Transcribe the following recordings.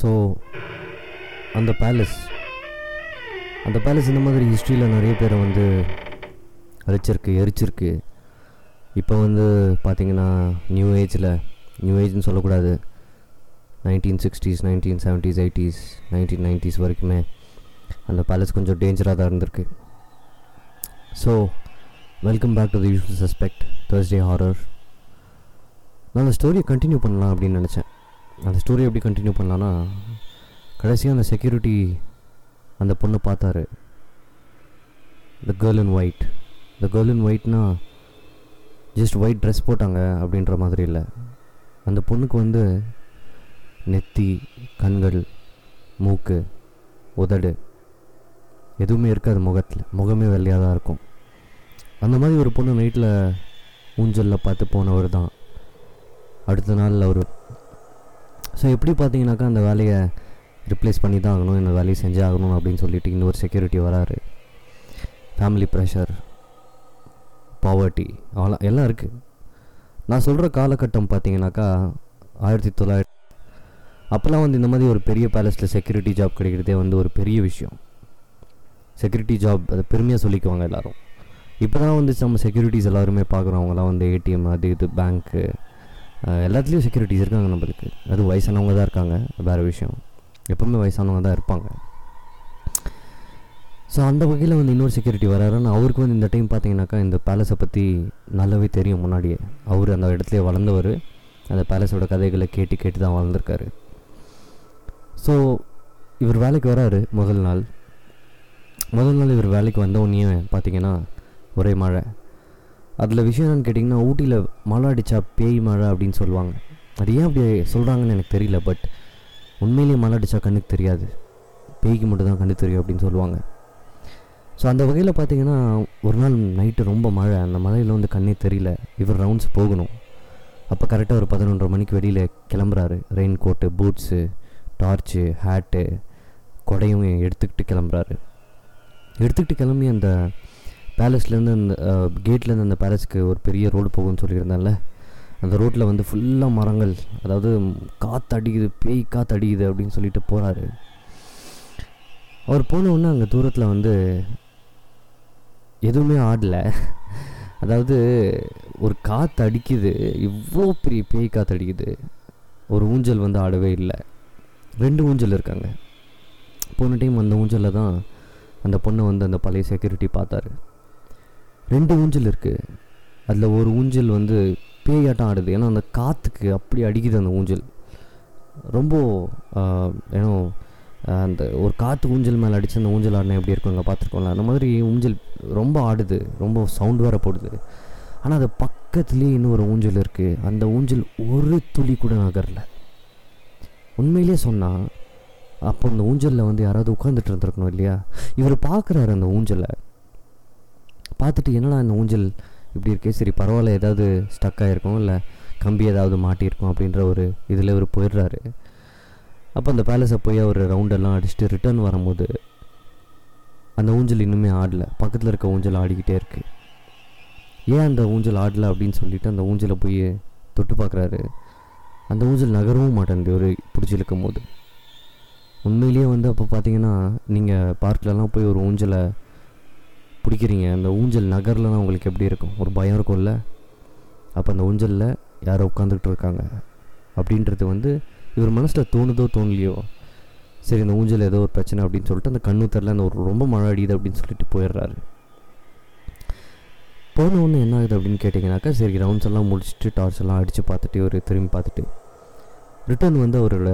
So அந்த palace அந்த palace இந்த மாதிரி ஹிஸ்ட்ரியில் நிறைய பேரை வந்து அழிச்சிருக்கு எரிச்சிருக்கு. இப்போ வந்து பார்த்திங்கன்னா நியூ ஏஜில் நியூ ஏஜ்னு சொல்லக்கூடாது. Nineteen sixties nineteen seventies eighties nineteen nineties வரைக்குமே அந்த பேலஸ் கொஞ்சம் டேஞ்சராக தான் இருந்திருக்கு. So welcome back to the usual suspect Thursday horror நான் அந்த ஸ்டோரியை கண்டினியூ பண்ணலாம் அப்படின்னு நினச்சேன். அந்த ஸ்டோரி எப்படி கண்டினியூ பண்ணலான்னா கடைசியாக அந்த செக்யூரிட்டி அந்த பொண்ணை பார்த்தாரு. The girl in white the girl in ஒயிட்னா just white dress போட்டாங்க அப்படின்ற மாதிரி இல்லை. அந்த பொண்ணுக்கு வந்து நெத்தி கண்கள் மூக்கு உதடு எதுவுமே இருக்காது முகத்தில். முகமே வெள்ளையாக தான் இருக்கும். அந்த மாதிரி ஒரு பொண்ணு நைட்டில் ஊஞ்சலில் பார்த்து போனவர் தான். அடுத்த நாள் அவர் ஸோ எப்படி பார்த்தீங்கன்னாக்கா அந்த வேலையை ரிப்ளேஸ் பண்ணி தான் ஆகணும் இந்த வேலையை செஞ்சே ஆகணும் அப்படின்னு சொல்லிட்டு இன்னொரு செக்யூரிட்டி வராரு. ஃபேமிலி ப்ரெஷர் பாவர்ட்டி அவ்வளோ எல்லாம் இருக்குது நான் சொல்கிற காலகட்டம் பார்த்தீங்கன்னாக்கா ஆயிரத்தி தொள்ளாயிரத்தி அப்போல்லாம் வந்து இந்த மாதிரி ஒரு பெரிய பேலஸில் செக்யூரிட்டி ஜாப் கிடைக்கிறதே வந்து ஒரு பெரிய விஷயம். செக்யூரிட்டி ஜாப் அதை பெருமையாக சொல்லிக்குவாங்க எல்லோரும். இப்போ தான் வந்து நம்ம செக்யூரிட்டிஸ் எல்லாருமே பார்க்குறோம் அவங்களாம் வந்து ஏடிஎம் அது இது பேங்க்கு எல்லாத்துலேயும் செக்யூரிட்டிஸ் இருக்காங்க நம்மளுக்கு. அது வயசானவங்க தான் இருக்காங்க வேறு விஷயம். எப்போவுமே வயசானவங்க தான் இருப்பாங்க. ஸோ அந்த வகையில் வந்து இன்னொரு செக்யூரிட்டி வராருன்னு அவருக்கு வந்து இந்த டைம் பார்த்தீங்கன்னாக்கா இந்த பேலஸை பற்றி நல்லாவே தெரியும் முன்னாடியே. அவர் அந்த இடத்துலையே வளர்ந்தவர். அந்த பேலஸோட கதைகளை கேட்டு கேட்டு தான் வளர்ந்துருக்காரு. ஸோ இவர் வேலைக்கு வராரு முதல் நாள். முதல் நாள் இவர் வேலைக்கு வந்த உடனே பார்த்தீங்கன்னா ஒரே மழை. அதில் விஷயம் என்னன்னு கேட்டிங்கன்னா ஊட்டியில் மழை அடித்தா பேய் மழை அப்படின்னு சொல்லுவாங்க. அது ஏன் அப்படி சொல்கிறாங்கன்னு எனக்கு தெரியல பட் உண்மையிலேயே மழை அடித்தா கண்ணுக்கு தெரியாது. பேய்க்கு மட்டும் தான் கண்ணு தெரியும் அப்படின்னு சொல்லுவாங்க. ஸோ அந்த வகையில் பார்த்தீங்கன்னா ஒரு நாள் நைட்டு ரொம்ப மழை. அந்த மழையில் வந்து கண்ணே தெரியல. இவர் ரவுண்ட்ஸ் போகணும். அப்போ கரெக்டாக ஒரு பதினொன்றரை மணிக்கு வெளியில் கிளம்புறாரு. Rain coat boots torch hat கொடையும் எடுத்துக்கிட்டு கிளம்புறாரு. எடுத்துக்கிட்டு கிளம்பி அந்த பேலஸ்லேருந்து அந்த கேட்லேருந்து அந்த பேலஸ்க்கு ஒரு பெரிய ரோடு போகும்னு சொல்லியிருந்தேன்ல? அந்த ரோட்டில் வந்து ஃபுல்லாக மரங்கள் அதாவது காற்று அடிக்குது பேய் காற்று அடிக்குது அப்படின்னு சொல்லிட்டு போகிறாரு அவர் போனவுடனே அங்கே தூரத்தில் வந்து எதுவுமே ஆடலை. அதாவது ஒரு காற்று அடிக்குது இவ்வளோ பெரிய பேய் காற்று அடிக்குது ஒரு ஊஞ்சல் வந்து ஆடவே இல்லை. ரெண்டு ஊஞ்சல் இருக்காங்க. போன டைம் அந்த ஊஞ்சலில் தான் அந்த பொண்ணை வந்து அந்த பழைய செக்யூரிட்டி பார்த்தாரு. ரெண்டு ஊஞ்சல் இருக்குது அதில் ஒரு ஊஞ்சல் வந்து பேயாட்டம் ஆடுது. ஏன்னா அந்த காற்றுக்கு அப்படி அடிக்குது அந்த ஊஞ்சல். ரொம்ப ஏன்னோ அந்த ஒரு காற்று ஊஞ்சல் மேலே அடித்து அந்த ஊஞ்சல் ஆடினா எப்படி இருக்குங்க பார்த்துருக்கோம்ல. அந்த மாதிரி ஊஞ்சல் ரொம்ப ஆடுது. ரொம்ப சவுண்ட் வேறு போடுது. ஆனால் அது பக்கத்துலேயே இன்னொரு ஊஞ்சல் இருக்குது அந்த ஊஞ்சல் ஒரு துளி கூட நகரல. உண்மையிலே சொன்னால் அப்போ அந்த ஊஞ்சலில் வந்து யாராவது உட்காந்துட்டு இருந்திருக்கணும் இல்லையா? இவர் பார்க்குறாரு அந்த ஊஞ்சலை. பார்த்துட்டு என்னடா அந்த ஊஞ்சல் இப்படி இருக்கே? சரி பரவாயில்ல ஏதாவது ஸ்டக் ஆகிருக்கும் இல்லை கம்பி ஏதாவது மாட்டியிருக்கும் அப்படின்ற ஒரு இதில் இவர் போயிடுறாரு. அப்போ அந்த பேலஸை போய் அவர் ரவுண்டெல்லாம் அடிச்சுட்டு ரிட்டர்ன் வரும்போது அந்த ஊஞ்சல் இன்னுமே ஆடலை. பக்கத்தில் இருக்க ஊஞ்சல் ஆடிக்கிட்டே இருக்குது ஏன் அந்த ஊஞ்சல் ஆடலை அப்படின்னு சொல்லிட்டு அந்த ஊஞ்சலை போய் தொட்டு பார்க்குறாரு. அந்த ஊஞ்சல் நகரவும் மாட்டேங்குது ஒரு பிடிச்சிருக்கும் போது உண்மையிலேயே வந்து அப்போ பார்த்தீங்கன்னா நீங்கள் பார்க்லலாம் போய் ஒரு ஊஞ்சலை பிடிக்கிறீங்க அந்த ஊஞ்சல் நகரில்னா உங்களுக்கு எப்படி இருக்கும்? ஒரு பயம் இருக்கும்ல அப்போ அந்த ஊஞ்சலில் யாரோ உட்காந்துக்கிட்டு இருக்காங்க அப்படின்றது வந்து இவர் மனசில் தோணுதோ தோணலையோ சரி இந்த ஊஞ்சல் ஏதோ ஒரு பிரச்சனை அப்படின்னு சொல்லிட்டு அந்த கண்ணு தெரில அந்த ஒரு ரொம்ப மழை அடியுது அப்படின்னு சொல்லிட்டு போயிடுறாரு. போன ஒன்று என்ன ஆகுது அப்படின்னு கேட்டிங்கனாக்கா சரி ரவுண்ட்ஸ் எல்லாம் முடிச்சுட்டு டார்ச் எல்லாம் அடித்து பார்த்துட்டு ஒரு திரும்பி பார்த்துட்டு ரிட்டர்ன் வந்து அவரோட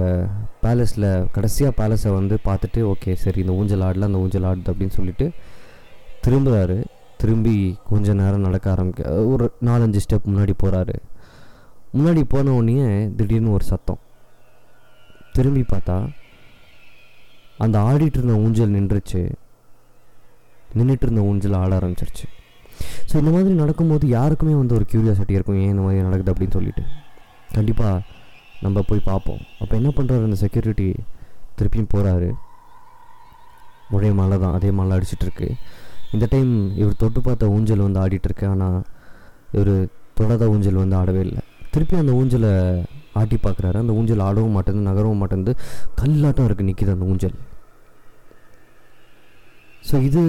பேலஸில் கடைசியாக பேலஸை வந்து பார்த்துட்டு ஓகே சரி இந்த ஊஞ்சல் ஆடல அந்த ஊஞ்சல் ஆடுது அப்படின்னு சொல்லிட்டு திரும்புகிறாரு திரும்பி கொஞ்ச நேரம் நடக்க ஆரம்பிக்க ஒரு நாலஞ்சு ஸ்டெப் முன்னாடி போகிறாரு முன்னாடி போன உடனே திடீர்னு ஒரு சத்தம். திரும்பி பார்த்தா அந்த ஆடிட்டு இருந்த ஊஞ்சல் நின்றுச்சு. நின்றுட்டு இருந்த ஊஞ்சல் ஆட ஆரம்பிச்சிருச்சு. ஸோ இந்த மாதிரி நடக்கும்போது யாருக்குமே வந்து ஒரு க்யூரியாசிட்டி இருக்கும் ஏன் இந்த மாதிரி நடக்குது அப்படின்னு சொல்லிட்டு. கண்டிப்பாக நம்ம போய் பார்ப்போம். அப்போ என்ன பண்ணுறாரு அந்த செக்யூரிட்டி திருப்பியும் போகிறாரு ஒரே மழை தான் அதே மழை அடிச்சிட்ருக்கு இந்த டைம் இவர் தொட்டு பார்த்த ஊஞ்சல் வந்து ஆடிட்டுருக்கு ஆனால் இவர் தொடாத ஊஞ்சல் வந்து ஆடவே இல்லை. திருப்பி அந்த ஊஞ்சலை ஆட்டி பார்க்குறாரு. அந்த ஊஞ்சல் ஆடவும் மாட்டேங்குது நகரவும் மாட்டேங்குது. கல்லாட்டம் இருக்குது நிற்கிது அந்த ஊஞ்சல். ஸோ இது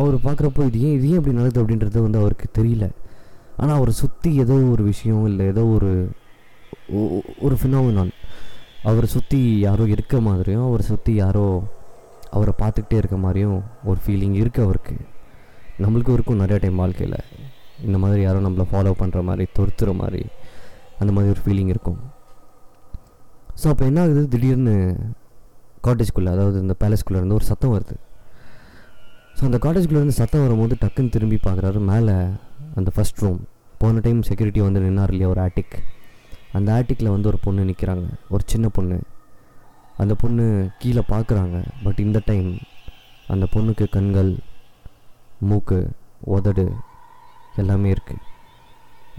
அவர் பார்க்குறப்போ இது ஏன் இது ஏன் இப்படி நடக்குது அப்படின்றது வந்து அவருக்கு தெரியல. ஆனால் அவரை சுற்றி ஏதோ ஒரு விஷயம் இல்லை ஏதோ ஒரு ஒரு ஃபினாமினான் அவரை சுற்றி யாரோ இருக்க மாதிரியும் அவரை சுற்றி யாரோ அவரை பார்த்துக்கிட்டே இருக்க மாதிரியும் ஒரு ஃபீலிங் இருக்குது அவருக்கு. நம்மளுக்கும் இருக்கும் நிறைய டைம் வாழ்க்கையில். இந்த மாதிரி யாரோ நம்மளை ஃபாலோ பண்ணுற மாதிரி தொடுத்துற மாதிரி அந்த மாதிரி ஒரு ஃபீலிங் இருக்கும். ஸோ அப்போ என்ன ஆகுது? திடீர்னு காட்டேஜ்குள்ளே அதாவது இந்த பேலஸ்குள்ளே இருந்து ஒரு சத்தம் வருது. ஸோ அந்த காட்டேஜ்குள்ளே இருந்து சத்தம் வரும்போது டக்குன்னு திரும்பி பார்க்குறாரு. மேலே அந்த ஃபஸ்ட் ரூம் போன டைம் செக்யூரிட்டி வந்து நின்னார் இல்லையா? ஒரு ஆட்டிக் அந்த ஆட்டிக்கில் வந்து ஒரு பொண்ணு நிற்கிறாங்க ஒரு சின்ன பொண்ணு. அந்த பொண்ணு கீழே பார்க்குறாங்க. பட் இந்த டைம் அந்த பொண்ணுக்கு கண்கள் மூக்கு உதடு எல்லாமே இருக்குது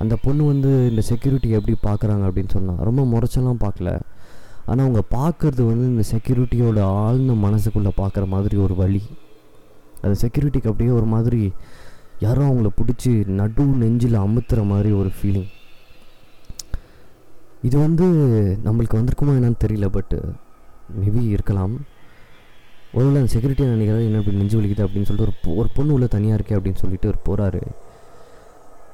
அந்த பொண்ணு வந்து இந்த செக்யூரிட்டி எப்படி பார்க்குறாங்க அப்படின்னு சொன்னால் ரொம்ப முறைச்செல்லாம் பார்க்கல. ஆனால் அவங்க பார்க்குறது வந்து இந்த செக்யூரிட்டியோட ஆழ்ந்த மனசுக்குள்ளே பார்க்குற மாதிரி ஒரு வழி. அந்த செக்யூரிட்டிக்கு அப்படியே ஒரு மாதிரி யாரோ அவங்கள பிடிச்சி நடு நெஞ்சில் அமுத்துற மாதிரி ஒரு ஃபீலிங் இது வந்து நம்மளுக்கு வந்திருக்குமா என்னன்னு தெரியல பட்டு மேபி இருக்கலாம். ஒருவேளை அந்த செக்யூரிட்டி நினைக்கிறாரு என்ன இப்படி நெஞ்சு வலிக்குது அப்படின்னு சொல்லிட்டு ஒரு பொ- ஒரு பொண்ணு உள்ளே தனியாக இருக்கே அப்படின்னு சொல்லிட்டு அவர் போகிறாரு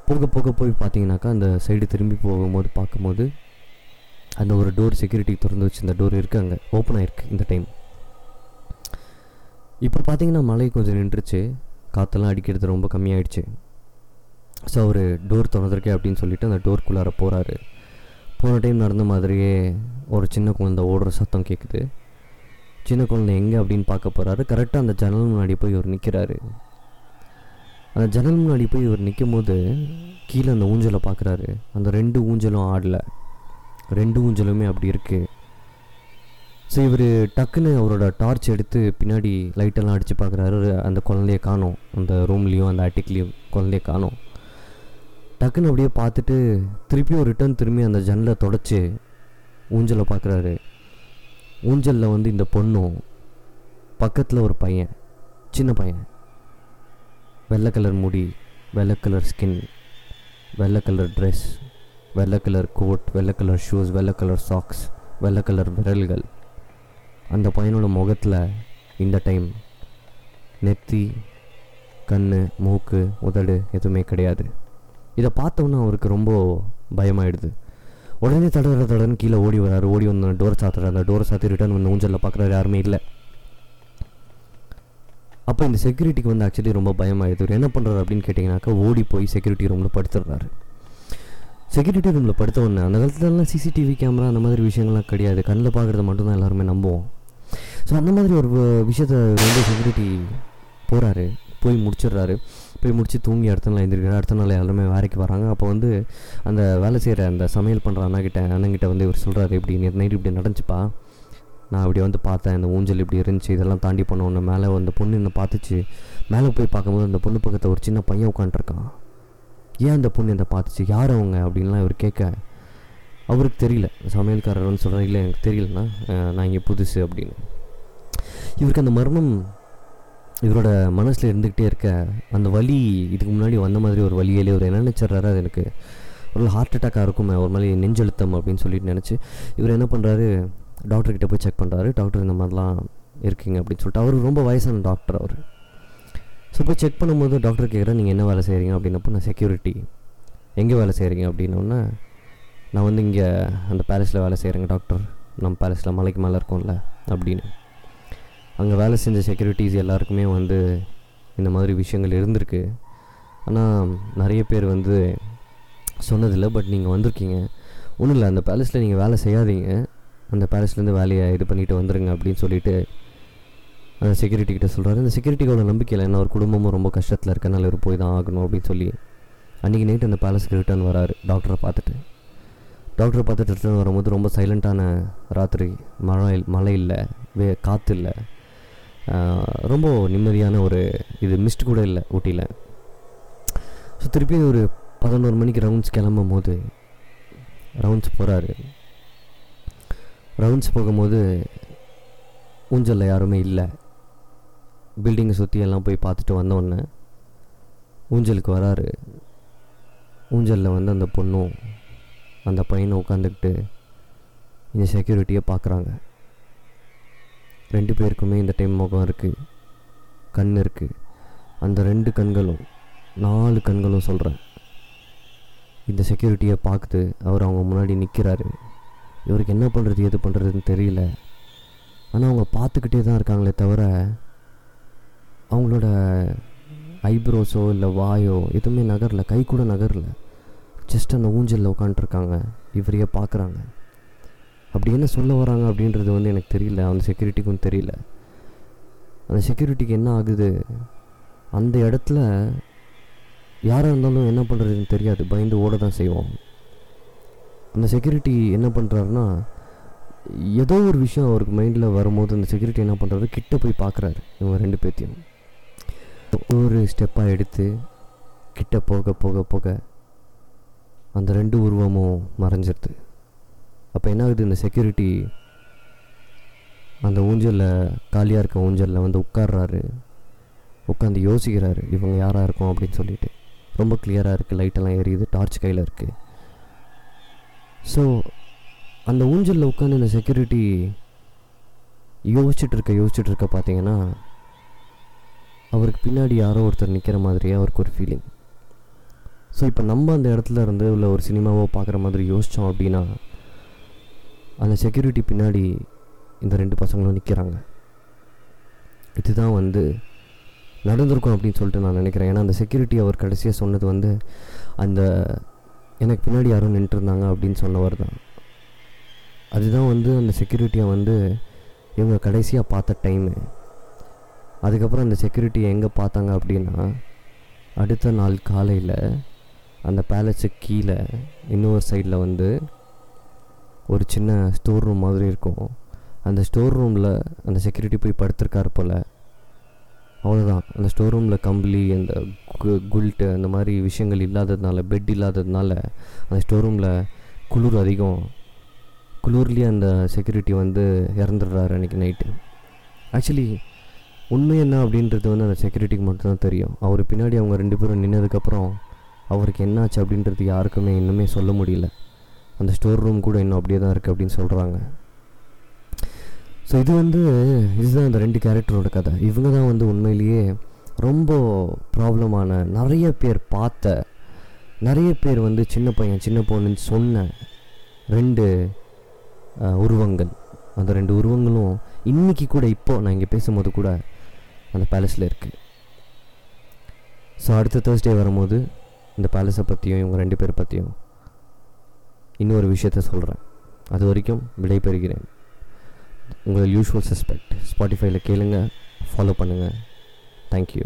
போக போக போய் பார்த்தீங்கன்னாக்கா அந்த சைடு திரும்பி போகும்போது பார்க்கும்போது அந்த ஒரு டோர் செக்யூரிட்டி திறந்து வச்சு இந்த டோர் இருக்குது அங்கே. ஓப்பன் ஆகிருக்கு இந்த டைம் இப்போ பார்த்தீங்கன்னா மழை கொஞ்சம் நின்றுச்சு. காற்றெல்லாம் அடிக்கிறது ரொம்ப கம்மியாயிடுச்சு. ஸோ அவர் டோர் திறந்துருக்கே அப்படின்னு சொல்லிட்டு அந்த டோர்க்குள்ளார போகிறாரு போன டைம் நடந்த மாதிரியே ஒரு சின்ன குழந்தை ஓடுற சத்தம் கேட்குது சின்ன குழந்தை எங்கே அப்படின்னு பார்க்க போகிறாரு கரெக்டாக அந்த ஜன்னல் முன்னாடி போய் இவர் நிற்கிறாரு அந்த ஜன்னல் முன்னாடி போய் இவர் நிற்கும் போது கீழே அந்த ஊஞ்சலை பார்க்குறாரு. அந்த ரெண்டு ஊஞ்சலும் ஆடல. ரெண்டு ஊஞ்சலுமே அப்படி இருக்குது ஸோ இவர் டக்குன்னு அவரோட டார்ச் எடுத்து பின்னாடி லைட்டெல்லாம் அடித்து பார்க்குறாரு. அந்த குழந்தைய காணும். அந்த ரூம்லேயும் அந்த அட்டிக்லேயும் குழந்தைய காணும். டக்குன்னு அப்படியே பார்த்துட்டு திருப்பியும் ரிட்டர்ன் திரும்பி அந்த ஜன்னலை தொடச்சி ஊஞ்சலை பார்க்குறாரு. ஊஞ்சலில் வந்து இந்த பொண்ணும் பக்கத்தில் ஒரு பையன் சின்ன பையன். வெள்ளை கலர் முடி வெள்ளை கலர் ஸ்கின் வெள்ளை கலர் ட்ரெஸ் வெள்ளை கலர் கோட் வெள்ளை கலர் ஷூஸ் வெள்ளை கலர் சாக்ஸ் வெள்ளை கலர் விரல்கள். அந்த பையனோட முகத்தில் இந்த டைம் நெத்தி கண் மூக்கு உதடு எதுவுமே கிடையாது. இதை பார்த்தோன்னே அவருக்கு ரொம்ப பயமாயிடுது. உடனே தடவை தடன்னு கீழே ஓடி வராரு. ஓடி வந்து டோரை சாத்துறாரு. அந்த டோரை சாத்தி ரிட்டர்ன் வந்து ஊஞ்சலில் பார்க்குறாரு. யாருமே இல்லை. அப்போ இந்த செக்யூரிட்டிக்கு வந்து ஆக்சுவலி ரொம்ப பயமாயிடுது. இவர் என்ன பண்ணுறாரு அப்படின்னு கேட்டிங்கனாக்கா ஓடி போய் செக்யூரிட்டி ரூமில் படுத்துடுறாரு செக்யூரிட்டி ரூமில் படுத்த உடனே அந்த காலத்துலலாம் சிசிடிவி கேமரா அந்த மாதிரி விஷயங்கள்லாம் கிடையாது. கண்ணில் பார்க்குறது மட்டும்தான் எல்லாருமே நம்புவோம். ஸோ அந்த மாதிரி ஒரு விஷயத்த வந்து செக்யூரிட்டி போகிறாரு போய் முடிச்சிடுறாரு. போய் முடிச்சு தூங்கி அடுத்த நாள் எழுந்திருக்கிறார். அடுத்த நாள் எல்லாருமே வேலைக்கு வராங்க அப்போ வந்து அந்த வேலை செய்கிற அந்த சமையல் பண்ணுற அண்ணாக்கிட்ட அண்ணங்கிட்ட வந்து இவர் சொல்கிறாரு இப்படி நேற்று நைட் இப்படி நடந்துச்சுப்பா. நான் அப்படி வந்து பார்த்தேன். இந்த ஊஞ்சல் இப்படி இருந்துச்சு. இதெல்லாம் தாண்டி பண்ண மேலே அந்த பொண்ணு என்ன பார்த்துச்சு. மேலே போய் பார்க்கும்போது அந்த பொண்ணு பக்கத்தில் ஒரு சின்ன பையன் உட்காந்துருக்கான் ஏன் அந்த பொண்ணு இதை பார்த்துச்சு? யார் அவங்க? அப்படின்லாம் இவர் கேட்க அவருக்கு தெரியல. சமையல்காரர் வந்து சொல்கிறார் இல்லை எனக்கு தெரியலண்ணா. நான் இங்கே புதுசு அப்படின்னு. இவருக்கு அந்த மர்மம் இவரோட மனசில் இருந்துக்கிட்டே இருக்க அந்த வலி இதுக்கு முன்னாடி வந்த மாதிரி ஒரு வழியிலே இவர் என்ன நினச்சிட்றாரு? அது எனக்கு ஒரு ஹார்ட் அட்டாக்காக இருக்குமே ஒரு மாதிரி நெஞ்செழுத்தம் அப்படின்னு சொல்லிட்டு நினச்சி இவர் என்ன பண்ணுறாரு டாக்டர்கிட்ட போய் செக் பண்ணுறாரு டாக்டர் இந்த மாதிரிலாம் இருக்கீங்க அப்படின்னு சொல்லிட்டு அவர் ரொம்ப வயசான டாக்டர் அவர். ஸோ போய் செக் பண்ணும்போது டாக்டர் கேட்குறேன் நீங்கள் என்ன வேலை செய்கிறீங்க அப்படின்னப்போ நான் செக்யூரிட்டி எங்கே வேலை செய்கிறீங்க அப்படின்னோடனே நான் வந்து இங்கே அந்த பேலஸில் வேலை செய்கிறேங்க டாக்டர் நம்ம பேலஸில் மலைக்கு மேலே இருக்கோம்ல அப்படின்னு. அங்கே வேலை செஞ்ச செக்யூரிட்டிஸ் எல்லாருக்குமே வந்து இந்த மாதிரி விஷயங்கள் இருந்திருக்கு. ஆனால் நிறைய பேர் வந்து சொன்னதில்லை பட் நீங்கள் வந்திருக்கீங்க. ஒன்றும் இல்லை அந்த பேலஸில் நீங்கள் வேலை செய்யாதீங்க. அந்த பேலஸ்லேருந்து வேலையை இது பண்ணிட்டு வந்துடுங்க அப்படின்னு சொல்லிட்டு அந்த செக்யூரிட்டி கிட்ட சொல்கிறாரு அந்த செக்யூரிட்டியோட நம்பிக்கையில் என்ன ஒரு குடும்பமும் ரொம்ப கஷ்டத்தில் இருக்கனால இவர் போய் தான் ஆகணும் அப்படின்னு சொல்லி அன்றைக்கி நைட்டு அந்த பேலஸ்க்கு ரிட்டர்ன் வராரு டாக்டரை பார்த்துட்டு. டாக்டரை பார்த்துட்டு ரிட்டர்ன் வரும்போது ரொம்ப சைலண்ட்டான ராத்திரி. மழை மழை இல்லை வே காற்று இல்லை. ரொம்ப நிம்மதியான ஒரு இது. மிஸ்ட் கூட இல்லை ஊட்டியில் ஸோ திருப்பி ஒரு பதினோரு மணிக்கு ரவுண்ட்ஸ் கிளம்பும் போது ரவுண்ட்ஸ் போகிறாரு ரவுண்ட்ஸ் போகும்போது ஊஞ்சலில் யாருமே இல்லை. பில்டிங்கை சுற்றி எல்லாம் போய் பார்த்துட்டு வந்தோடனே ஊஞ்சலுக்கு வராரு. ஊஞ்சலில் வந்து அந்த பொண்ணும் அந்த பையனை உட்காந்துக்கிட்டு இந்த செக்யூரிட்டியை பார்க்குறாங்க. ரெண்டு பேருக்குமே இந்த டைம் முகம் இருக்குது கண் இருக்குது அந்த ரெண்டு கண்களும் நாலு கண்களும் சொல்கிறேன் இந்த செக்யூரிட்டியை பார்க்குது அவர் அவங்க முன்னாடி நிற்கிறாரு இவருக்கு என்ன பண்ணுறது எது பண்ணுறதுன்னு தெரியல. ஆனால் அவங்க பார்த்துக்கிட்டே தான் இருக்காங்களே தவிர அவங்களோட ஐப்ரோஸோ இல்லை வாயோ எதுவுமே நகரல. கை கூட நகரல. ஜஸ்ட் அந்த ஊஞ்சலில் உட்காந்துருக்காங்க இவரையே பார்க்குறாங்க. அப்படி என்ன சொல்ல வராங்க அப்படின்றது வந்து எனக்கு தெரியல. அந்த செக்யூரிட்டிக்கும் தெரியல. அந்த செக்யூரிட்டிக்கு என்ன ஆகுது? அந்த இடத்துல யாராக இருந்தாலும் என்ன பண்ணுறதுன்னு தெரியாது. பயந்து ஓட தான் செய்வோம். அந்த செக்யூரிட்டி என்ன பண்ணுறாருன்னா ஏதோ ஒரு விஷயம் அவருக்கு மைண்டில் வரும்போது அந்த செக்யூரிட்டி என்ன பண்ணுறாரு கிட்ட போய் பார்க்குறாரு இவங்க ரெண்டு பேர்த்தையும் ஒரு ஸ்டெப்பாக எடுத்து கிட்ட போக போக போக அந்த ரெண்டு உருவமும் மறைஞ்சிருது. அப்போ என்ன ஆகுது இந்த செக்யூரிட்டி அந்த ஊஞ்சலில் காலியாக இருக்க ஊஞ்சலில் வந்து உட்கார்றாரு. உட்காந்து யோசிக்கிறாரு இவங்க யாராக இருக்கும் அப்படின்னு சொல்லிட்டு. ரொம்ப கிளியராக இருக்குது லைட்டெல்லாம் எரியுது டார்ச் கையில் இருக்குது ஸோ அந்த ஊஞ்சலில் உட்காந்து இந்த செக்யூரிட்டி யோசிச்சுட்டு இருக்க யோசிச்சுட்டு இருக்க பார்த்தீங்கன்னா அவருக்கு பின்னாடி யாரோ ஒருத்தர் நிற்கிற மாதிரியே அவருக்கு ஒரு ஃபீலிங் ஸோ இப்போ நம்ம அந்த இடத்துல இருந்து உள்ள ஒரு சினிமாவோ பார்க்குற மாதிரி யோசித்தோம் அப்படின்னா அந்த செக்யூரிட்டி பின்னாடி இந்த ரெண்டு பசங்களும் நிற்கிறாங்க இதுதான் வந்து நடந்திருக்கும் அப்படின்னு சொல்லிட்டு நான் நினைக்கிறேன். ஏன்னா அந்த செக்யூரிட்டி அவர் கடைசியாக சொன்னது வந்து அந்த எனக்கு பின்னாடி யாரும் நின்றுருந்தாங்க அப்படின்னு சொன்னவர் தான். அதுதான் வந்து அந்த செக்யூரிட்டியை வந்து இவங்க கடைசியாக பார்த்த டைமு அதுக்கப்புறம் அந்த செக்யூரிட்டியை எங்கே பார்த்தாங்க அப்படின்னா அடுத்த நாள் காலையில் அந்த பேலஸுக்கு கீழே இன்னொரு சைடில் வந்து ஒரு சின்ன ஸ்டோர் ரூம் மாதிரி இருக்கும். அந்த ஸ்டோர் ரூமில் அந்த செக்யூரிட்டி போய் படுத்திருக்கார் போல். அவ்வளோதான் அந்த ஸ்டோர் ரூமில் கம்பளி அந்த கு- குல்ட்டு அந்த மாதிரி விஷயங்கள் இல்லாததுனால பெட் இல்லாததுனால அந்த ஸ்டோர் ரூமில் குளிர் அதிகம். குளிர்லேயே அந்த செக்யூரிட்டி வந்து இறந்துடுறாரு அன்றைக்கி நைட்டு ஆக்சுவலி உண்மை என்ன அப்படின்றது வந்து அந்த செக்யூரிட்டிக்கு மட்டும்தான் தெரியும். அவர் பின்னாடி அவங்க ரெண்டு பேரும் நின்னதுக்கப்புறம் அவருக்கு என்னாச்சு அப்படின்றது யாருக்குமே இன்னுமே சொல்ல முடியல. அந்த ஸ்டோர் ரூம் கூட இன்னும் அப்படியே தான் இருக்குது அப்படின்னு சொல்கிறாங்க ஸோ இது வந்து இதுதான் இந்த ரெண்டு கேரக்டரோட கதை. இவங்க தான் வந்து உண்மையிலேயே ரொம்ப ப்ராப்ளமான நிறைய பேர் பார்த்த நிறைய பேர் வந்து சின்ன பையன் சின்ன பொண்ணுன்னு சொன்ன ரெண்டு உருவங்கள். அந்த ரெண்டு உருவங்களும் இன்னைக்கு கூட இப்போது நான் இங்கே பேசும்போது கூட அந்த பேலஸில் இருக்குது ஸோ அடுத்த தேர்ஸ்டே வரும்போது இந்த பேலஸை பற்றியும் இவங்க ரெண்டு பேர் பற்றியும் இன்னொரு விஷயத்த சொல்கிறேன் அது வரைக்கும் விடைபெறுகிறேன். உங்கள் யூஷுவல் சஸ்பெக்ட் ஸ்பாட்டிஃபைல கேளுங்க ஃபாலோ பண்ணுங்கள் தேங்க்யூ